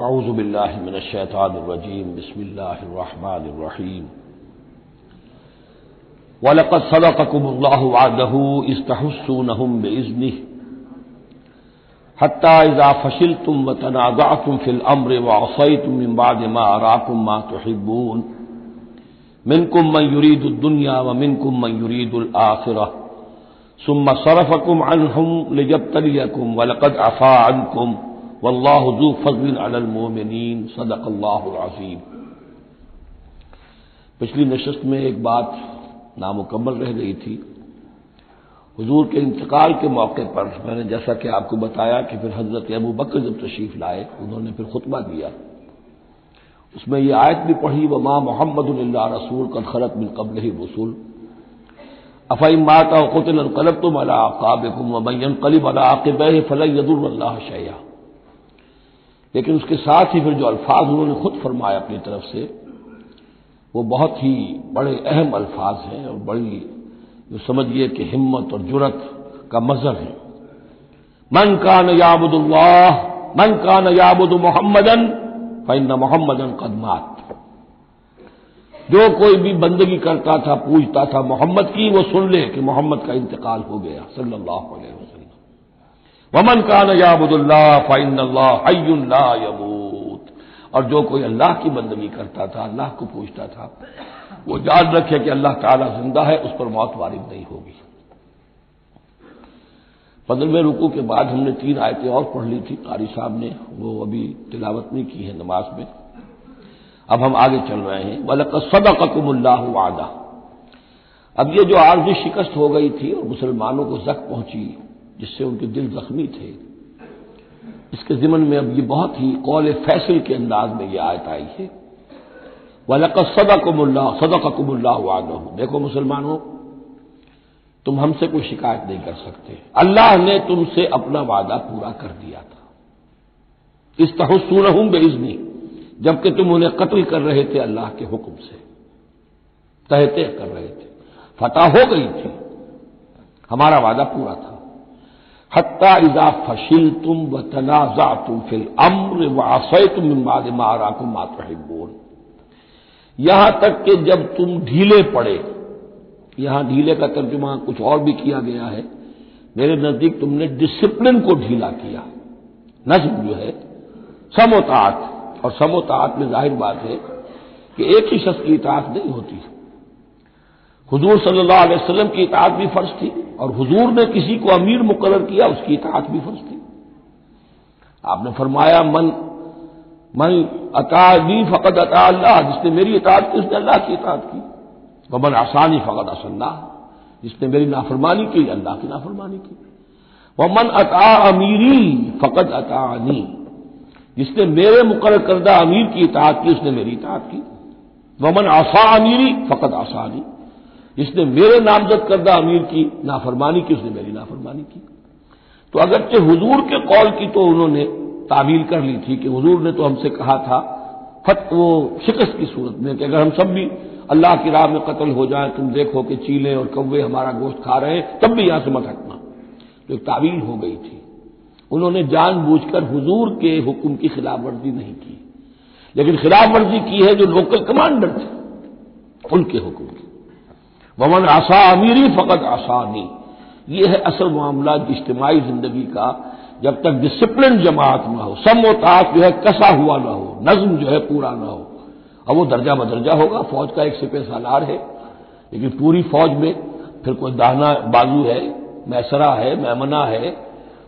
आउज़बिल्लाहिमिनश्शैतानिर्रजीम बिस्मिल्लाहिर्रहमानिर्रहीम वलक़द सदक़कुमुल्लाहु वअदहु इस्तहुस्सूनहुम बिइज़्निहि हत्ता इज़ा फशिलतुम व तनाज़अतुम फिल अम्रि व असयतुम मिन बाद मा अराकुम मा तुहिब्बून मिनकुम मन युरीदु दुनिया व मिनकुम मन युरीदुल आखिरह सुम्मा सरफकुम अन्हुम लियब्तलियकुम वलक़द अफ़ा अन्कुम वल्लाजू फजल अलमोमिन सदक़ल्लाज़ीम पिछली नशस्त में एक बात नामुकम्मल रह गई थी। हजूर के इंतकाल के मौके पर मैंने जैसा कि आपको बताया कि फिर हज़रत अबू बकर जब तशरीफ़ लाए, उन्होंने फिर खुतबा दिया। उसमें यह आयत भी पढ़ी व माँ मोहम्मद रसूल कद खलत मिन कबल ही वसूल अफ़ई माता क़ुतल कलब तुम अला काबिकुम वमैन कलिब अला आक़िब फलयदुल्ला शया लेकिन उसके साथ ही फिर जो अल्फाज उन्होंने खुद फरमाया अपनी तरफ़ से, वो बहुत ही बड़े अहम अल्फाज हैं और बड़ी, जो समझिए कि हिम्मत और जुरत का मजहर है। मन का न याबुदुल्लाह, मन का न याबुद मोहम्मदन फ़ैन मोहम्मदन कदमात जो कोई भी बंदगी करता था पूछता था मोहम्मद की, वो सुन ले कि मोहम्मद का इंतकाल हो गया, सल्लल्लाहु अलैहि वसल्लम। वमन का नयाबुदुल्ला फ़ैनल्ला यमूत। और जो कोई अल्लाह की बंदगी करता था, अल्लाह को पूछता था, वो याद रखे कि अल्लाह ताला ज़िंदा है, उस पर मौत वारिद नहीं होगी। पंद्रहवें रुकू के बाद हमने तीन आयतें और पढ़ ली थी। कारी साहब ने वो अभी तिलावत नहीं की है नमाज़ में। अब हम आगे चल रहे हैं। वलक सदकुमुल्लाह वादा अब ये जो आरजी शिकस्त हो गई थी और मुसलमानों को जख्म पहुँची जिससे उनके दिल जख्मी थे। इसके जिमन में अब ये बहुत ही कौल फैसल के अंदाज में यह आयत आई है। वलक सदकुमुल्ला सदकुमुल्ला वादहू देखो मुसलमानों, तुम हमसे कोई शिकायत नहीं कर सकते। अल्लाह ने तुमसे अपना वादा पूरा कर दिया था। इस तहसून बेइजनी। जबकि तुम उन्हें कत्ल कर रहे थे अल्लाह के हुक्म से। तहते कर रहे थे। फतह हो गई थी। हमारा वादा पूरा था। हत्ता इजा फशिल तुम व तनाजा तुम फिल अम्र व आसय तुम इमाद मारा को मातहिबोन यहाँ तक कि जब तुम ढीले पड़े, यहाँ ढीले का तर्जुमा कुछ और भी किया गया है, मेरे नज़दीक तुमने डिसिप्लिन को ढीला किया। नज्म जो है, समोतात, और समोतात में ज़ाहिर बात है कि एक ही शख्स की इतात नहीं होती। हजूर सल्लल्लाहु अलैहि की इतात भी फ़र्ज़ थी। और हुजूर ने किसी को अमीर मुकर किया, उसकी इतात भी फ़र्ज़ थी। आपने फरमाया, मन मन अतादी फ़कत अता अल्लाह जिसने मेरी इतात की, उसने अल्लाह की इतात की। वमन आसानी फ़कत असल्ला जिसने मेरी नाफरमानी की, अल्लाह की नाफरमानी की। वमन अता अमीरी फ़कत अतानी जिसने मेरे मुकर करदा अमीर की इतात की, उसने मेरी इतात की। वमन आसा अमीरी फ़कत आसानी जिसने मेरे नामजद करदा अमीर की, नाफरमानी की, उसने मेरी नाफरमानी की। तो अगरचे हुजूर के कौल की तो उन्होंने तामील कर ली थी कि हुजूर ने तो हमसे कहा था, फत, वो शिकस्त की सूरत में कि अगर हम सब भी अल्लाह की राह में कत्ल हो जाए, तुम देखो कि चीले और कौवे हमारा गोश्त खा रहे हैं, तब भी यहाँ से मत हटना। तो एक तावील हो गई थी। उन्होंने जानबूझकर हुजूर के हुक्म की खिलाफ वर्जी नहीं की। लेकिन खिलाफ वर्जी की है जो लोकल कमांडर थे, उनके हुक्म की। वमन आसा अमीरी फ़कत आसानी। ये है असल मामला इज्तमाही ज़िंदगी का, जब तक डिसिप्लिन जमात ना हो, समोतात जो है कसा हुआ ना हो, नज्म जो है पूरा ना हो। अब वो दर्जा बदर्जा होगा, फौज का एक सिपे सालार है, लेकिन पूरी फौज में फिर कोई दाहना बाजू है, मैसरा है, मैमना है,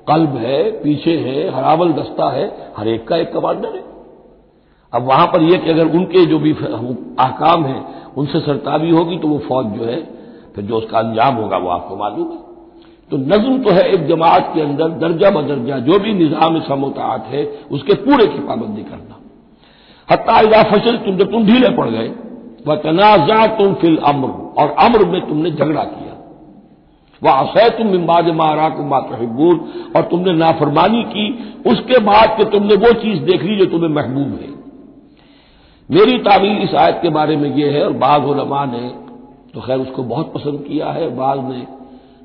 कल्ब है, पीछे है हरावल दस्ता है, हर एक का एक कमांडर है। अब वहाँ पर यह कि अगर उनके जो भी आकाम हैं, उनसे सरताबी होगी तो वो फौज जो है, फिर जो उसका अंजाम होगा वो आपको मालूम है। तो नज्म तो है एक जमात के अंदर, दर्जा बदर्जा जो भी निज़ाम समोतात है, उसके पूरे की पाबंदी करना हत्या फ़सल तुम जब तुम ढीले पड़ गए वह तनाजा तुम फिल अम्र, और अम्र में तुमने झगड़ा किया। वह असह तुम इम्बाद मारा को मातहबूर और तुमने नाफरमानी की, उसके बाद कि तुमने वो चीज़ देख ली जो तुम्हें महबूब है। मेरी तामील इस आयत के बारे में यह है और बाज उलमा ने तो खैर उसको बहुत पसंद किया है। बाज ने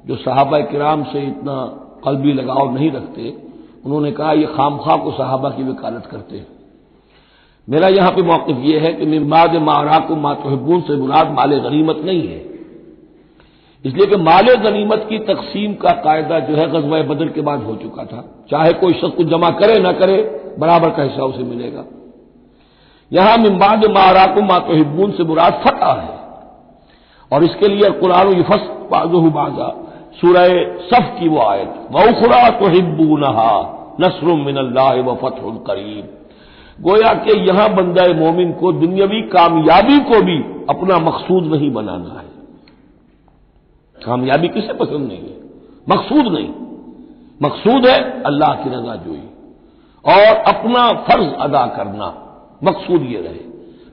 जो साहबा कराम से इतना कलबी लगाव नहीं रखते, उन्होंने कहा यह खाम खा को साहबा की वकालत करते हैं। मेरा यहाँ पर मौकफ यह है कि मिम्बाद मारा को मातहबून से मुराद माल गनीमत नहीं है। इसलिए कि माल गनीमत की तकसीम का कायदा जो है गजवा बदल के बाद हो चुका था। चाहे कोई शख्स कुछ जमा करे, ना करे, बराबर का हिस्सा उसे मिलेगा। यहाँ मिम्बाद को मातहबून से मुराद फतह है। और इसके लिए कुरान यफस बाजू बाजा, सूरह सफ की वो आयत वखुरा तो हिब्बू नहा नसर मिनल्ला व फतह करीब गोया के यहाँ बंदा मोमिन को दुनियावी कामयाबी को भी अपना मकसूद नहीं बनाना है। कामयाबी किसे पसंद नहीं है? मकसूद नहीं। मकसूद है अल्लाह की रजा जोई और अपना फ़र्ज़ अदा करना। मकसूद ये रहे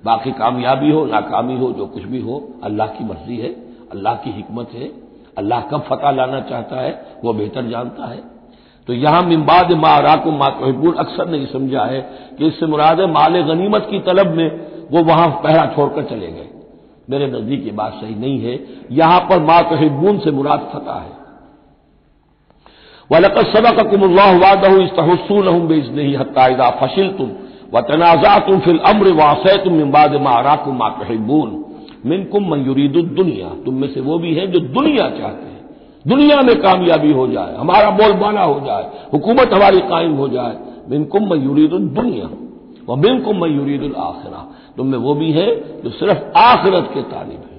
बाकी कामयाबी हो, नाकामी हो, जो कुछ भी हो, अल्लाह की मर्ज़ी है, अल्लाह की हिकमत है, अल्लाह कब फतह लाना चाहता है वह बेहतर जानता है। तो यहाँ मिम्बाद मारा को मातहबून अक्सर नहीं समझा है कि इससे मुराद माल गनीमत की तलब में वो वहाँ पहरा छोड़कर चले गए। मेरे नज़दीक ये बात सही नहीं है। यहाँ पर मातहबून से मुराद फतह है। वलकत सबक कुमल्लावादह इस्तहसून बेज नहीं हत्यादा फशिल तुम व तनाजा तुम फिल अम्र वासै तुम इम्बाद मारा कुम मातहबून मिनकुम मयूरीद दुनिया तुम में से वो भी है जो दुनिया चाहते हैं दुनिया में कामयाबी हो जाए हमारा बोलबाला हो जाए हुकूमत हमारी कायम हो जाए बिनकुम मयूरीद दुनिया व बिनकुम मयूरीद आखिरा तुम में वो भी है जो सिर्फ़ आखिरत के तालिब है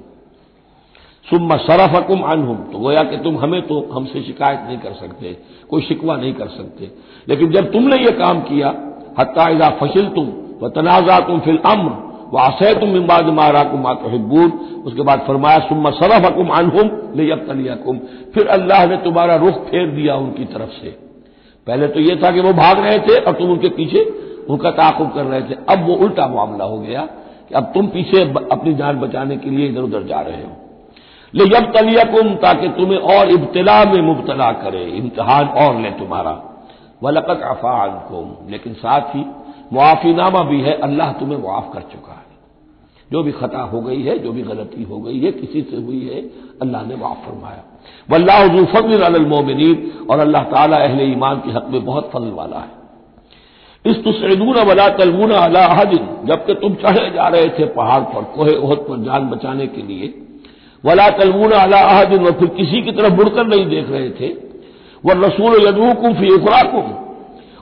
सुम सुम्मा सरफकुम अनहुम तो गोया कि तुम हमें तो हमसे शिकायत नहीं कर सकते कोई शिकवा नहीं कर सकते लेकिन जब तुमने ये काम किया हत्या फसिल तुम व तनाजा तुम फिल अम्र वासै तुम इम्बाद मारा कुम मातहबून उसके बाद फरमाया, सुम्मा सरफ अकुम अनहुम ले अब तलियाकुम फिर अल्लाह ने तुम्हारा रुख फेर दिया उनकी तरफ़ से। पहले तो यह था कि वो भाग रहे थे और तुम उनके पीछे उनका ताकुब कर रहे थे। अब वो उल्टा मामला हो गया कि अब तुम पीछे अपनी जान बचाने के लिए इधर उधर जा रहे हो। ले जब तलियाकुम ताकि तुम्हें और इब्तला में मुबतला करे, इम्तहान और ले तुम्हारा। वलकत अफान कुम लेकिन साथ ही मुआफीनामा भी है, अल्लाह तुम्हें मुआफ कर चुका है। जो भी खता हो गई है, जो भी गलती हो गई है, किसी से हुई है, अल्लाह ने माफ़ फरमाया। वल्लाह फजल और अल्लाह ताला अहले ईमान के हक में बहुत फजल वाला है। इस तुसैदून वला तलमून अलाहदिन जबकि तुम चढ़े जा रहे थे पहाड़ पर, कोहे ओहद पर जान बचाने के लिए। वला तलमून अलाहदिन व फिर किसी की तरफ़ मुड़कर नहीं देख रहे थे। वह रसूल यदूकुम फ़ी उखराकुम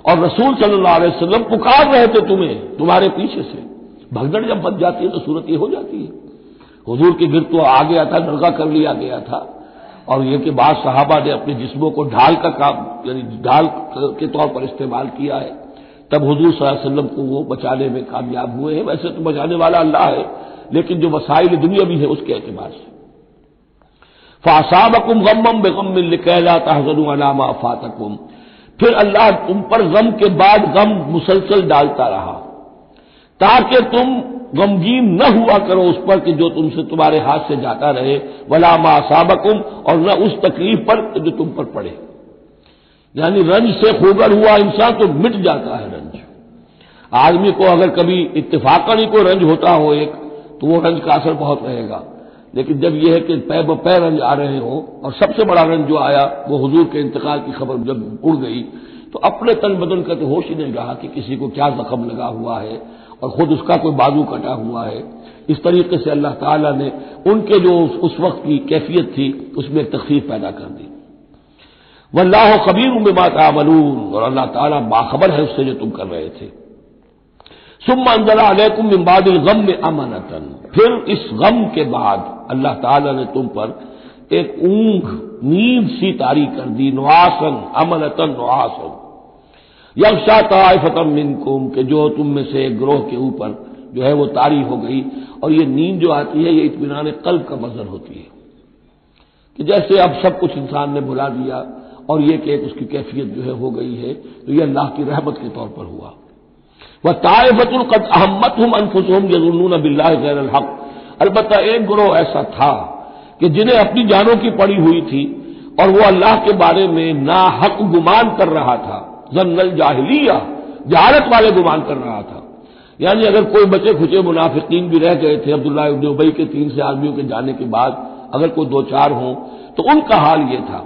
और रसूल सल्लल्लाहु अलैहि वसल्लम पुकार रहे थे तुम्हें, तुम्हारे पीछे से। भगदड़ जब बच जाती है तो सूरत ये हो जाती है। हजूर के गिर तो आ गया था नरगा कर लिया गया था। और ये कि बाद साहबा ने अपने जिस्मों को ढाल का काम, यानी ढाल के तौर पर इस्तेमाल किया है। तब हजूर वसल्लम को वो बचाने में कामयाब हुए हैं। वैसे तो बचाने वाला अल्लाह है, लेकिन जो वसाइल दुनिया भी है, उसके एतबार से। फासाबकुम गम बेगम लिकैला तहजन अलामा फातकुम फिर अल्लाह तुम पर गम के बाद गम मुसलसल डालता रहा। ताकि तुम गमगीन न हुआ करो उस पर कि जो तुमसे तुम्हारे हाथ से जाता रहे। वला मा साबकुम और न उस तकलीफ़ पर जो तुम पर पड़े। यानी रंज से खोगर हुआ इंसान तो मिट जाता है रंज। आदमी को अगर कभी इतफाकन ही कोई रंज होता हो एक तो वो रंज का असर बहुत रहेगा। लेकिन जब यह है कि पैर ब पैर रंज आ रहे हो, और सबसे बड़ा रंज जो आया, वो हजूर के इंतकाल की खबर जब उड़ गई तो अपने तन बदन का तो होश ही नहीं रहा कि किसी को क्या जख्म लगा हुआ है, और खुद उसका कोई बाजू कटा हुआ है। इस तरीके से अल्लाह ताला ने उनके जो उस वक्त की कैफियत थी, उसमें एक तकलीफ़ पैदा कर दी। वल्लाह कबीर में बात आमलून और अल्लाह ताला बाखबर है उससे जो तुम कर रहे थे। सुम अंदला अलैकुम इम्बादिल गम में अमानतन, फिर इस गम के बाद अल्लाह ताला ने तुम पर एक ऊंघ नींद सी तारी कर दी, नुआसन अमनतन नुआसन। यक्षा ताइफतम मिनकुम, के जो तुम में से ग्रोह के ऊपर जो है वो तारी हो गई, और ये नींद जो आती है, ये इतमान कल्ब का मजर होती है। कि जैसे अब सब कुछ इंसान ने भुला दिया, और ये कि उसकी कैफियत जो है हो गई है तो ये अल्लाह की रहमत के तौर पर हुआ। वह ताइफतुल कद अहमत हम अनफुसम यजुन्न बिल्ला गैर हक। अलबत् एक ग्रोह ऐसा था कि जिन्हें अपनी जानों की पड़ी हुई थी, और वो अल्लाह के बारे में ना हक गुमान कर रहा था, जन्नल जाहिलिया, जहालत वाले गुमान कर रहा था। यानी अगर कोई बचे खुचे मुनाफिकीन भी रह गए थे अब्दुल्ला उबई के तीन से आदमियों के जाने के बाद, अगर कोई दो चार हों तो उनका हाल यह था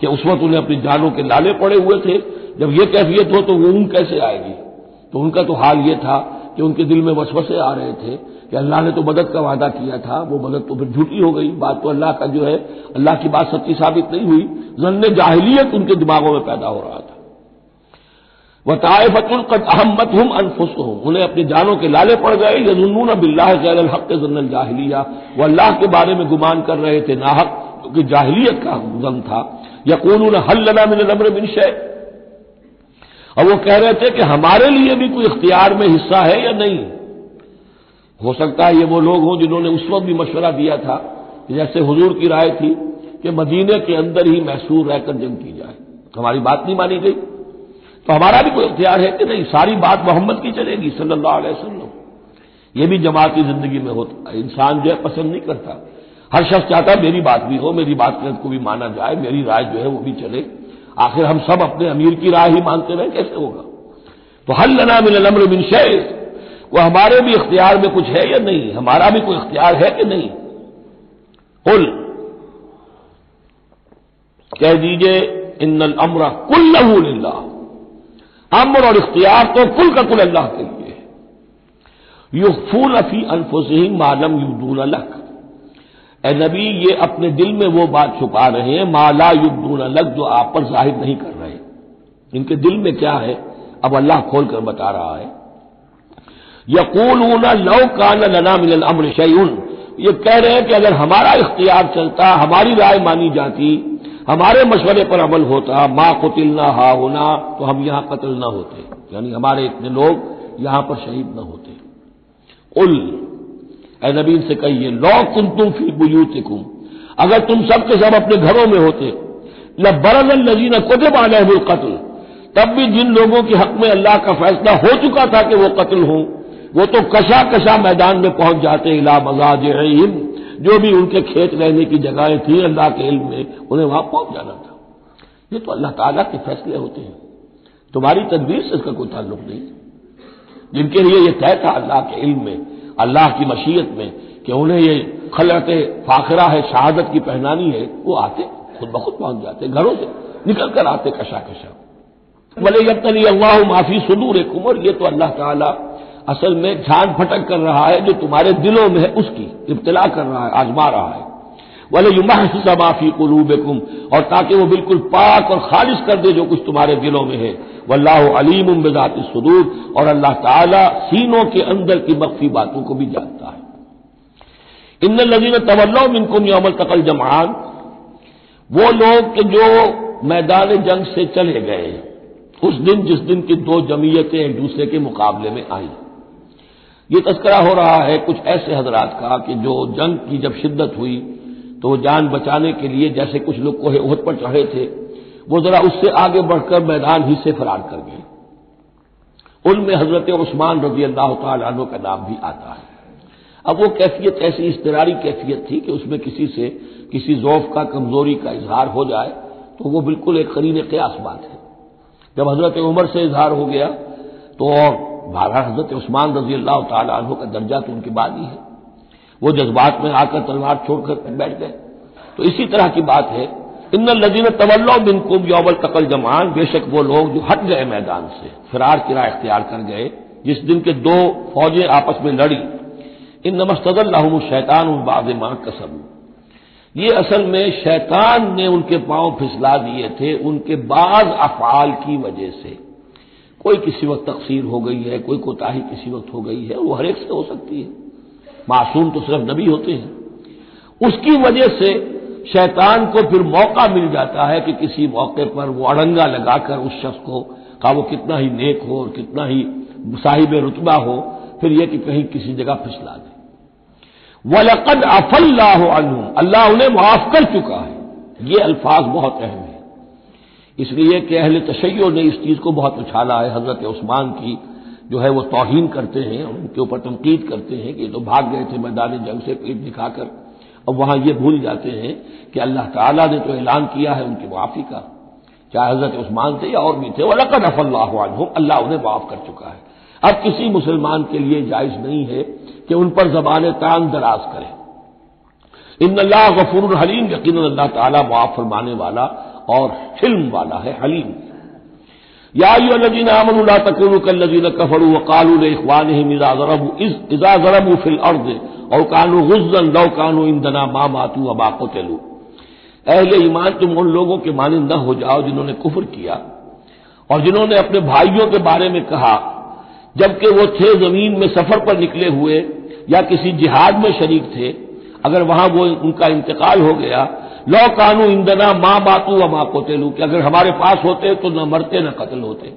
कि उस वक्त उन्हें अपनी जानों के लाले पड़े हुए थे। जब यह कैफियत हो तो वो ऊँग कैसे आएगी? तो उनका तो हाल यह था कि उनके दिल में वसवसे आ रहे थे कि अल्लाह ने तो मदद का वादा किया था, वो मदद तो फिर झूठी हो गई। बात तो अल्लाह का जो है, अल्लाह की बात सच्ची साबित नहीं हुई जन्न जाहिलियत उनके दिमागों में पैदा हो रहा था। वह तायफतुल अहमत हम अनफुस हूँ उन्हें अपनी जानों के लाले पड़ गए। यजुनून बिल्लाह हक जन्नल जाहिलिया। वह अल्लाह के बारे में गुमान कर रहे थे नाहक, क्योंकि जाहिलियत का गम था। यकून हल्लना मिन नम्र बिन शय। और वो कह रहे थे कि हमारे लिए भी कोई इख्तियार में हिस्सा है या नहीं? हो सकता है ये वो लोग हों जिन्होंने उस वक्त भी मशवरा दिया था कि जैसे हुजूर की राय थी कि मदीने के अंदर ही महसूर रहकर जंग की जाए। हमारी बात नहीं मानी गई। तो हमारा भी कोई अख्तियार है कि नहीं? सारी बात मोहम्मद की चलेगी, सल्लल्लाहु अलैहि वसल्लम। ये भी जमाती ज़िंदगी में होता है इंसान जो है पसंद नहीं करता। हर शख्स चाहता है मेरी बात भी हो, मेरी बात को भी माना जाए, मेरी राय जो है वो भी चले। आखिर हम सब अपने अमीर की राय ही मानते रहे, कैसे होगा? तो हल लना मिल अमर बिन शेख वो हमारे भी इख्तियार में कुछ है या नहीं? हमारा भी कोई इख्तियार है कि नहीं? कुल। कह दीजिए इन अमरा कुल लहूल्ला अमर और इख्तियार तो कुल का कुल अल्लाह के लिए युगफून अफी अनफुसही मालम युद्दून अलग ए नबी, ये अपने दिल में वो बात छुपा रहे हैं माला युद्दून अलग जो आप पर ज़ाहिर नहीं कर रहे। इनके दिल में क्या है? अब अल्लाह खोलकर बता रहा है। यकूल लव कान लना मिल अमर शयुन ये कह रहे हैं कि अगर हमारा इख्तियार चलता, हमारी राय मानी जाती, हमारे मशवरे पर अमल होता, माँ कुतिल ना हा होना तो हम यहाँ कत्ल न होते। यानी हमारे इतने लोग यहाँ पर शहीद न होते। उल ए नबीन से कहिए, लौ कुन तुम फ़ी बुयूतिकुम। अगर तुम सब के सब अपने घरों में होते ल बरल नजीन कुतब आलहुल कत्ल। तब भी जिन लोगों के हक में अल्लाह का फैसला हो चुका था कि वो कत्ल हों वो तो कशा कशा मैदान में पहुँच जाते इला मजाज जो भी उनके खेत रहने की जगहें थी, अल्लाह के इल्म में, उन्हें वहाँ पहुँच जाना था। ये तो अल्लाह ताला के फैसले होते हैं। तुम्हारी तदबीर से इसका कोई ताल्लुक नहीं। जिनके लिए यह तय था अल्लाह के इल्म में, अल्लाह की मशीयत में, कि उन्हें ये खलत फाखरा है, शहादत की पहनानी है, वो आते, खुद बखुद पहुँच जाते, घरों से निकल कर आते कशा कशा। भले यबतली अल्लाह माफ़ी सुदूर कुमर ये तो अल्लाह ताला असल में झान फटक कर रहा है जो तुम्हारे दिलों में है, उसकी इब्तला कर रहा है, आजमा रहा है। वाले युमाफी माफ़ी कुलूबकुम, और ताकि वो बिल्कुल पाक और खालिश कर दे जो कुछ तुम्हारे दिलों में है। वल्लाह अलीम बेदात सदूर, और अल्लाह ताला सीनों के अंदर की मख्फी बातों को भी जानता है। इन लजीन तवल्लो मिनकुम यमल तकल जमान वो लोग जो मैदान जंग से चले गए, उस दिन जिस दिन की दो जमीयतें एक दूसरे के मुकाबले में आई। ये तस्करा हो रहा है कुछ ऐसे हजरात का कि जो जंग की जब शिद्दत हुई तो जान बचाने के लिए जैसे कुछ लोग कोहे ओहद पर चढ़े थे, वो जरा उससे आगे बढ़कर मैदान ही से फरार कर गए। उनमें हज़रत उस्मान रज़ी अल्लाह तु का नाम भी आता है। अब वो कैफियत ऐसी इसतरारी कैफियत थी कि उसमें किसी से किसी जौफ का, कमज़ोरी का इजहार हो जाए तो वो बिल्कुल एक करीन क्यास बात है। जब हज़रत उमर से इजहार हो गया तो बारह हज़रत उस्मान रज़ी अल्लाह तु का दर्जा तो उनके बाद ही है। वो जज्बात में आकर तलवार छोड़कर बैठ गए। तो इसी तरह की बात है इन लजीन तवल्लो बिनकुम यौमल तकल जमान बेशक वो लोग जो हट गए मैदान से, फिरार किरा इख्तियार कर गए, जिस दिन के दो फौजें आपस में लड़ी। इन नमस्तल्लाहम शैतान बाज माँ कसम ये असल में शैतान ने उनके पाँव फिसला दिए थे, उनके बाज अफाल की वजह से। कोई किसी वक्त तकसीर हो गई है, कोई कोताही किसी वक्त हो गई है, वो हर एक से हो सकती है। मासूम तो सिर्फ़ नबी होते हैं। उसकी वजह से शैतान को फिर मौका मिल जाता है कि किसी मौके पर वो अड़ंगा लगाकर उस शख्स को, का वो कितना ही नेक हो और कितना ही साहिब रुतबा हो, फिर यह कि कहीं किसी जगह फिसला दे। वलकद अफल्लाह अल्लाह उन्हें माफ़ कर चुका है। ये अल्फाज बहुत अहम है। इसलिए कि अहल तशैय ने इस चीज़ को बहुत उछाला है। हज़रत उस्मान की जो है वो तोहन करते हैं, उनके ऊपर तनकीद करते हैं कि तो भाग गए थे मैदान जंग से पीठ दिखाकर। अब वहाँ ये भूल जाते हैं कि अल्लाह ताला ने तो ऐलान किया है उनकी माफ़ी का। चाहे हज़रत उस्मान थे या और भी थे, वलकद अफल्लाह अल्लाह उन्हें माफ़ कर चुका है। अब किसी मुसलमान के लिए जायज़ नहीं है कि उन पर जबान तान दराज करें। इन अल्लाह गफूर हलीम यकीन अल्लाह ताला मुआफ फरमाने वाला और फ़िल्म वाला है, हलीम। याजीन अमन तकून कफरू वकालू इखवान इजा जरबू फिल अर्द। और कानू गुजन लौ कानू इंदना मातू अबाको तेलू अहले ईमान, तुम उन लोगों के माने न हो जाओ जिन्होंने कुफर किया। और जिन्होंने अपने भाइयों के बारे में कहा, जबकि वो थे ज़मीन में सफ़र पर निकले हुए या किसी जिहाद में शरीक थे, अगर वहाँ वो उनका इंतकाल हो गया लौ कानू इंदना, माँ बातू व माँ कोतेलू कि अगर हमारे पास होते तो न मरते, न कत्ल होते।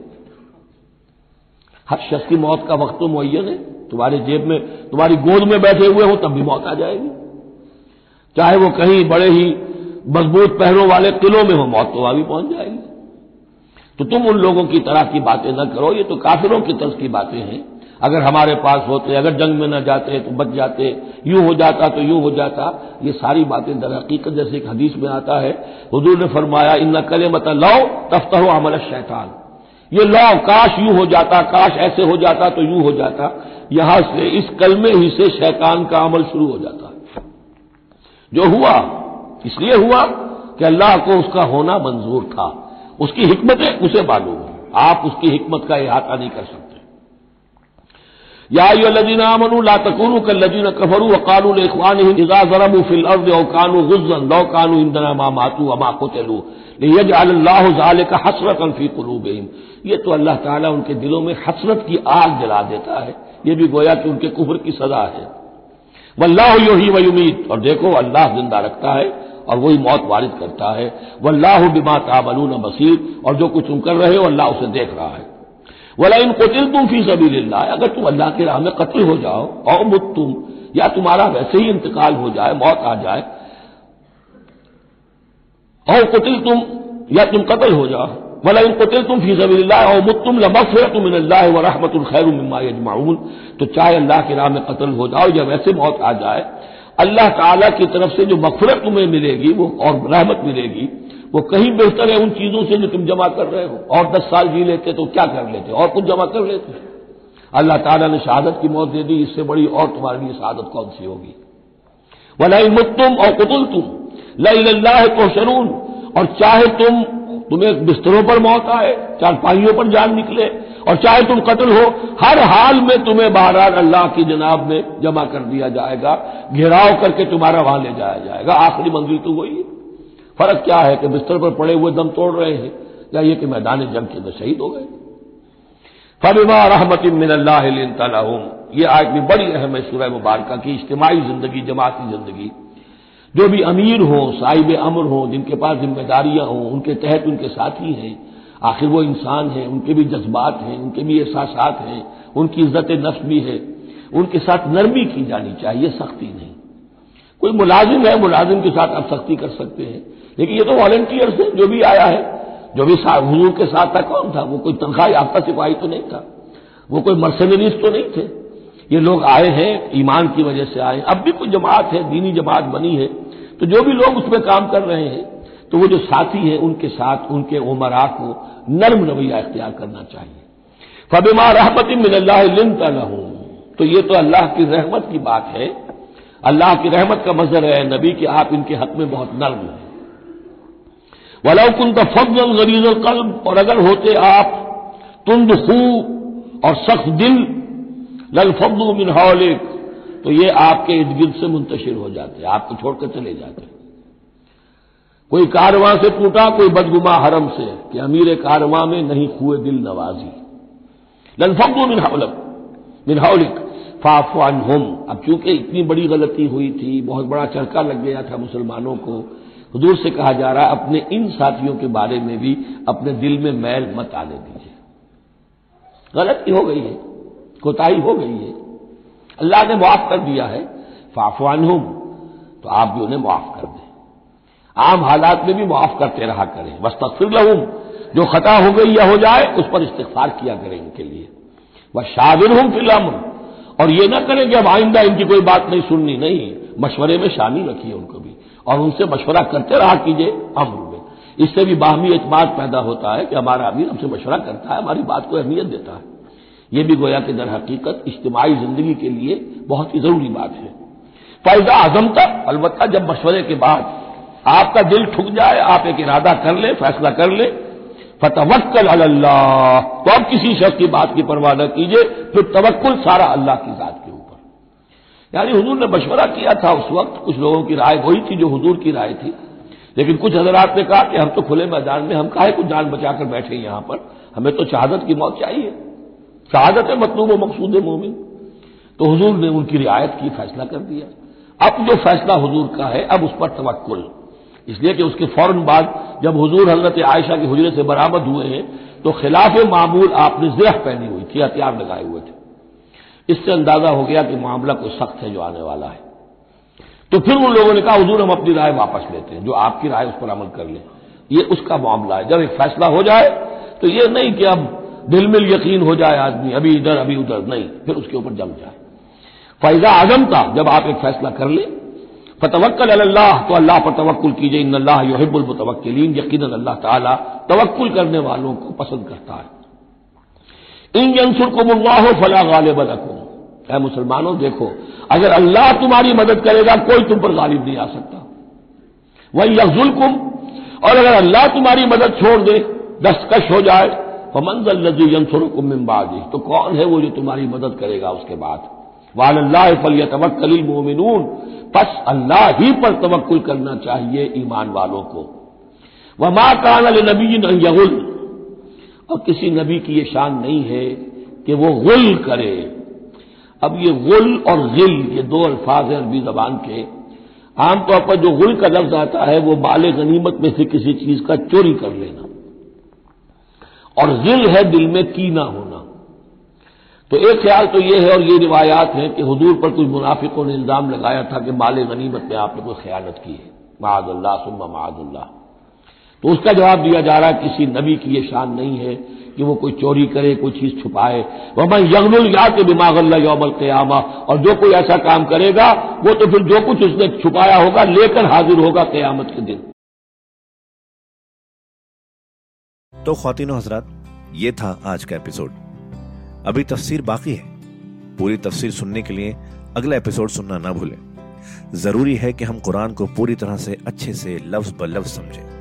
हर शख्स की मौत का वक्त तो मुन है। तुम्हारे जेब में, तुम्हारी गोद में बैठे हुए हो, तब भी मौत आ जाएगी। चाहे वो कहीं बड़े ही मज़बूत पहरों वाले किलों में हो, मौत तो वहाँ भी पहुँच जाएगी। तो तुम उन लोगों की तरह की बातें न करो। ये तो काफिरों की तर्ज की बातें हैं। अगर हमारे पास होते, अगर जंग में न जाते तो बच जाते, यूँ हो जाता तो यूँ हो जाता। ये सारी बातें दर हकीकत जैसे एक हदीस में आता है। हजूर ने फरमाया इन कले मत लो तफ्तर अमल शैतान। ये लौ, काश यूँ हो जाता, काश ऐसे हो जाता तो यूँ हो जाता। यहाँ से, इस कलमे ही से शैतान का अमल शुरू हो जाता। जो हुआ, इसलिए हुआ कि अल्लाह को उसका होना मंजूर था। उसकी हिकमतें उसे मालूम आप उसकी हिकमत का अहाता नहीं कर सकते। याजीन आमनु, ला तकून कल्लजीन कफरू वकानू इखवान इजा जरमू फिल अर्द औकानू गुजन लौ कानू इंदना मा मातू अमा कोतलू यज अल्लाह का हसरत फ़ी कुलूब ये तो अल्लाह ताला उनके दिलों में हसरत की आग जला देता है, ये भी गोया कि उनके कुफर की सजा है। वल्लाह यो ही उम्मीद और देखो अल्लाह ज़िंदा रखता है और वही मौत वारिद करता है। वल्लाह बिमा ताबलून बसीर, और जो कुछ तुम कर रहे हो अल्लाह उसे देख रहा है। वला इन कोतिल तुम फ़ी सभी अगर तुम अल्लाह के राह में कत्ल हो जाओ और मुत तुम, या तुम्हारा वैसे ही इंतकाल हो जाए, मौत आ जाए और कुतिल तुम या तुम कत्ल हो जाओ वला इन कुतिल तुम फ़ी सभी और मुत तुम लमफरत मिन व रहमत खैर यजमाउन तो चाहे अल्लाह के राह में कत्ल हो जाओ, या वैसे मौत आ जाए, अल्लाह ताला की तरफ़ से जो मफरत तुम्हें मिलेगी, वो और रहमत मिलेगी। वो कहीं बेहतर है उन चीज़ों से जो तुम जमा कर रहे हो। और दस साल जी लेते तो क्या कर लेते? और कुछ जमा कर लेते? अल्लाह ताला ने शहादत की मौत दे दी, इससे बड़ी और तुम्हारे लिए शहादत कौन सी होगी? वलाई मुत्तुम और कुतुल तुम ला तो शरून और चाहे तुम, तुम्हें बिस्तरों पर मौत आए, चारपाइयों पर जान निकले, और चाहे तुम कत्ल हो, हर हाल में तुम्हें बहरहाल अल्लाह की जनाब में जमा कर दिया जाएगा, घेराव करके तुम्हारा वहाँ ले जाया जाएगा। आखिरी मंजिल तो वही है। फ़र्क क्या है कि बिस्तर पर पड़े हुए दम तोड़ रहे हैं? या ये कि मैदान जंग के अंदर शहीद हो गए? फबिमा रहमत मिनल्लाहम ये आज भी बड़ी अहम है सूरह मुबारक की इज्तमाही ज़िंदगी, जमाती ज़िंदगी। जो भी अमीर हों, साहिब अमर हों, जिनके पास जिम्मेदारियाँ हों, उनके तहत उनके साथी हैं, आखिर वो इंसान हैं, उनके भी जज्बात हैं, उनके भी एहसास हैं, उनकी इज़्ज़त नफ्स भी है, उनके साथ नरमी की जानी चाहिए, सख्ती नहीं। कोई मुलाजिम है, मुलाजिम के साथ आप सख्ती कर सकते हैं। लेकिन ये तो वॉलेंटियर्स है जो भी आया है, जो भी हजूर के साथ था, कौन था? वो कोई तनख्वाह याफ्ता सिपाही तो नहीं था। वो कोई मर्सनरीज तो नहीं थे। ये लोग आए हैं, ईमान की वजह से आए अब भी कोई जमात है, दीनी जमात बनी है तो जो भी लोग उसमें काम कर रहे हैं तो वो जो साथी हैं, उनके साथ, उनके उमरा को नर्म रवैया इख्तियार करना चाहिए। फबिमा रहमत मिनल्ला तो ये तो अल्लाह की रहमत की बात है। अल्लाह की रहमत का मजर है, नबी कि आप इनके हक में बहुत नर्म हैं। वलौकुन का फजल गरीज कल्ब, और अगर होते आप तुंद खू और सख्त दिल, लल फब्दू मिन हौलिक तो ये आपके इर्द गिर्द से मुंतशिर हो जाते आपको छोड़कर चले जाते कोई कारवां से टूटा, कोई बदगुमा हरम से, कि अमीर कारवां में नहीं खुए दिल नवाजी। लनफू मिन हौलक, मिन हौलिक फाफान हम अब चूँकि इतनी बड़ी गलती हुई थी, बहुत बड़ा चरका लग गया था मुसलमानों को हजूर से कहा जा रहा है, अपने इन साथियों के बारे में भी अपने दिल में मैल मत आने दीजिए। गलती हो गई है, कोताही हो गई है। अल्लाह ने माफ़ कर दिया है फाफवान हूँ तो आप भी उन्हें माफ़ कर दें। आम हालात में भी माफ़ करते रहा करें। बस तकफिर लहूम, जो खता हो गई या हो जाए, उस पर इस्तफार किया करें इनके लिए। वह शाबिर हूँ फिलम और ये ना करें कि अब आइंदा इनकी कोई बात नहीं सुननी। नहीं, मशवरे में शामिल रखिए उनको भी। और उनसे मशवरा करते रहा कीजिए अमर में। इससे भी बाहमी एतमाद पैदा होता है कि हमारा अमीर हमसे मशवरा करता है, हमारी बात को अहमियत देता है। यह भी गोया कि दर हकीकत इज्तमाही ज़िंदगी के लिए बहुत ही ज़रूरी बात है। फ़ायदा आज़म तक, अलबत्ता जब मशवरे के बाद आपका दिल ठुक जाए, आप एक इरादा कर ले, फैसला कर ले फतवक्ल अल्लाह। तो अब किसी शख्स की बात की परवाह न कीजिए, फिर तवक्ल सारा अल्लाह की जात। यानी हजूर ने मशवरा किया था उस वक्त, कुछ लोगों की राय वही थी जो हजूर की राय थी। लेकिन कुछ हजरात ने कहा कि हम तो खुले मैदान में, हम काहे कुछ जान बचाकर बैठे यहाँ पर, हमें तो शहादत की मौत चाहिए। शहादत है मतलूब मकसूद मोमिन। तो हजूर ने उनकी रियायत की, फैसला कर दिया। अब जो फैसला हजूर का है, अब उस पर तवक्ल इसलिए कि उसके फ़ौरन बाद जब हजूर हज़रत आयशा के हजरे से बरामद हुए हैं तो खिलाफ मामूल आपने जह पहनी हुई थी, हथियार लगाए हुए थे। इससे अंदाज़ा हो गया कि मामला कोई सख्त है जो आने वाला है। तो फिर उन लोगों ने कहा, हजूर, हम अपनी राय वापस लेते हैं, जो आपकी राय उस पर अमल कर लें। ये उसका मामला है। जब एक फैसला हो जाए तो ये नहीं कि अब दिल मिल यकीन हो जाए आदमी, अभी इधर, अभी उधर, नहीं, फिर उसके ऊपर जम जाए। फैजा आज़म था, जब आप एक फैसला कर लें फतवक्ल अल्लाह तो अल्लाह पर तवक्ल कीजिए इन अल्लाह योहिबुल मुतवक्लिन यकीन अल्लाह ताला तवक्ल करने वालों को पसंद करता है। इन जंसुरकुमुल्लाह फला गालिब लकुम। है मुसलमानों, देखो, अगर अल्लाह तुम्हारी मदद करेगा, कोई तुम पर गालिब नहीं आ सकता। वही यजुलकुम, और अगर अल्लाह तुम्हारी मदद छोड़ दे, दस्तकश हो जाए तो मंजल नजी यंसुरकुम मिम्बाजी तो कौन है वो जो तुम्हारी मदद करेगा उसके बाद? वाल्लाह फल तवक्ल मोमिनून, बस अल्लाह ही पर तवक्ल करना चाहिए ईमान वालों को। वह माँ कान नबी यगुल, और किसी नबी की यह शान नहीं है कि वो गुल करे। अब ये गुल और गिल, ये दो अल्फाज हैं अरबी जबान के। आमतौर पर जो गुल का लफ्ज आता है, वो माल गनीमत में से किसी चीज़ का चोरी कर लेना। और गिल है दिल में कीना होना। तो एक ख्याल तो यह है और ये रिवायात है कि हजूर पर कुछ मुनाफिकों ने इल्ज़ाम लगाया था कि माल गनीमत में आपने कोई ख्यानत की है। महादुल्ला सुम्मा महादुल्ला तो उसका जवाब दिया जा रहा है, किसी नबी की यह शान नहीं है कि वो कोई चोरी करे, कोई चीज़ छुपाए। वह मैं यगनुल या के दिमाग अल्लाह यौमल क्यामा। और जो कोई ऐसा काम करेगा, वो तो फिर जो कुछ उसने छुपाया होगा, लेकर हाजिर होगा क्यामत के दिन। तो खातिनों हजरात, ये था आज का एपिसोड। अभी तफसीर बाकी है। पूरी तफसीर सुनने के लिए अगला एपिसोड सुनना ना भूलें। ज़रूरी है कि हम कुरान को पूरी तरह से अच्छे से लफ्ज ब लफ्ज समझें।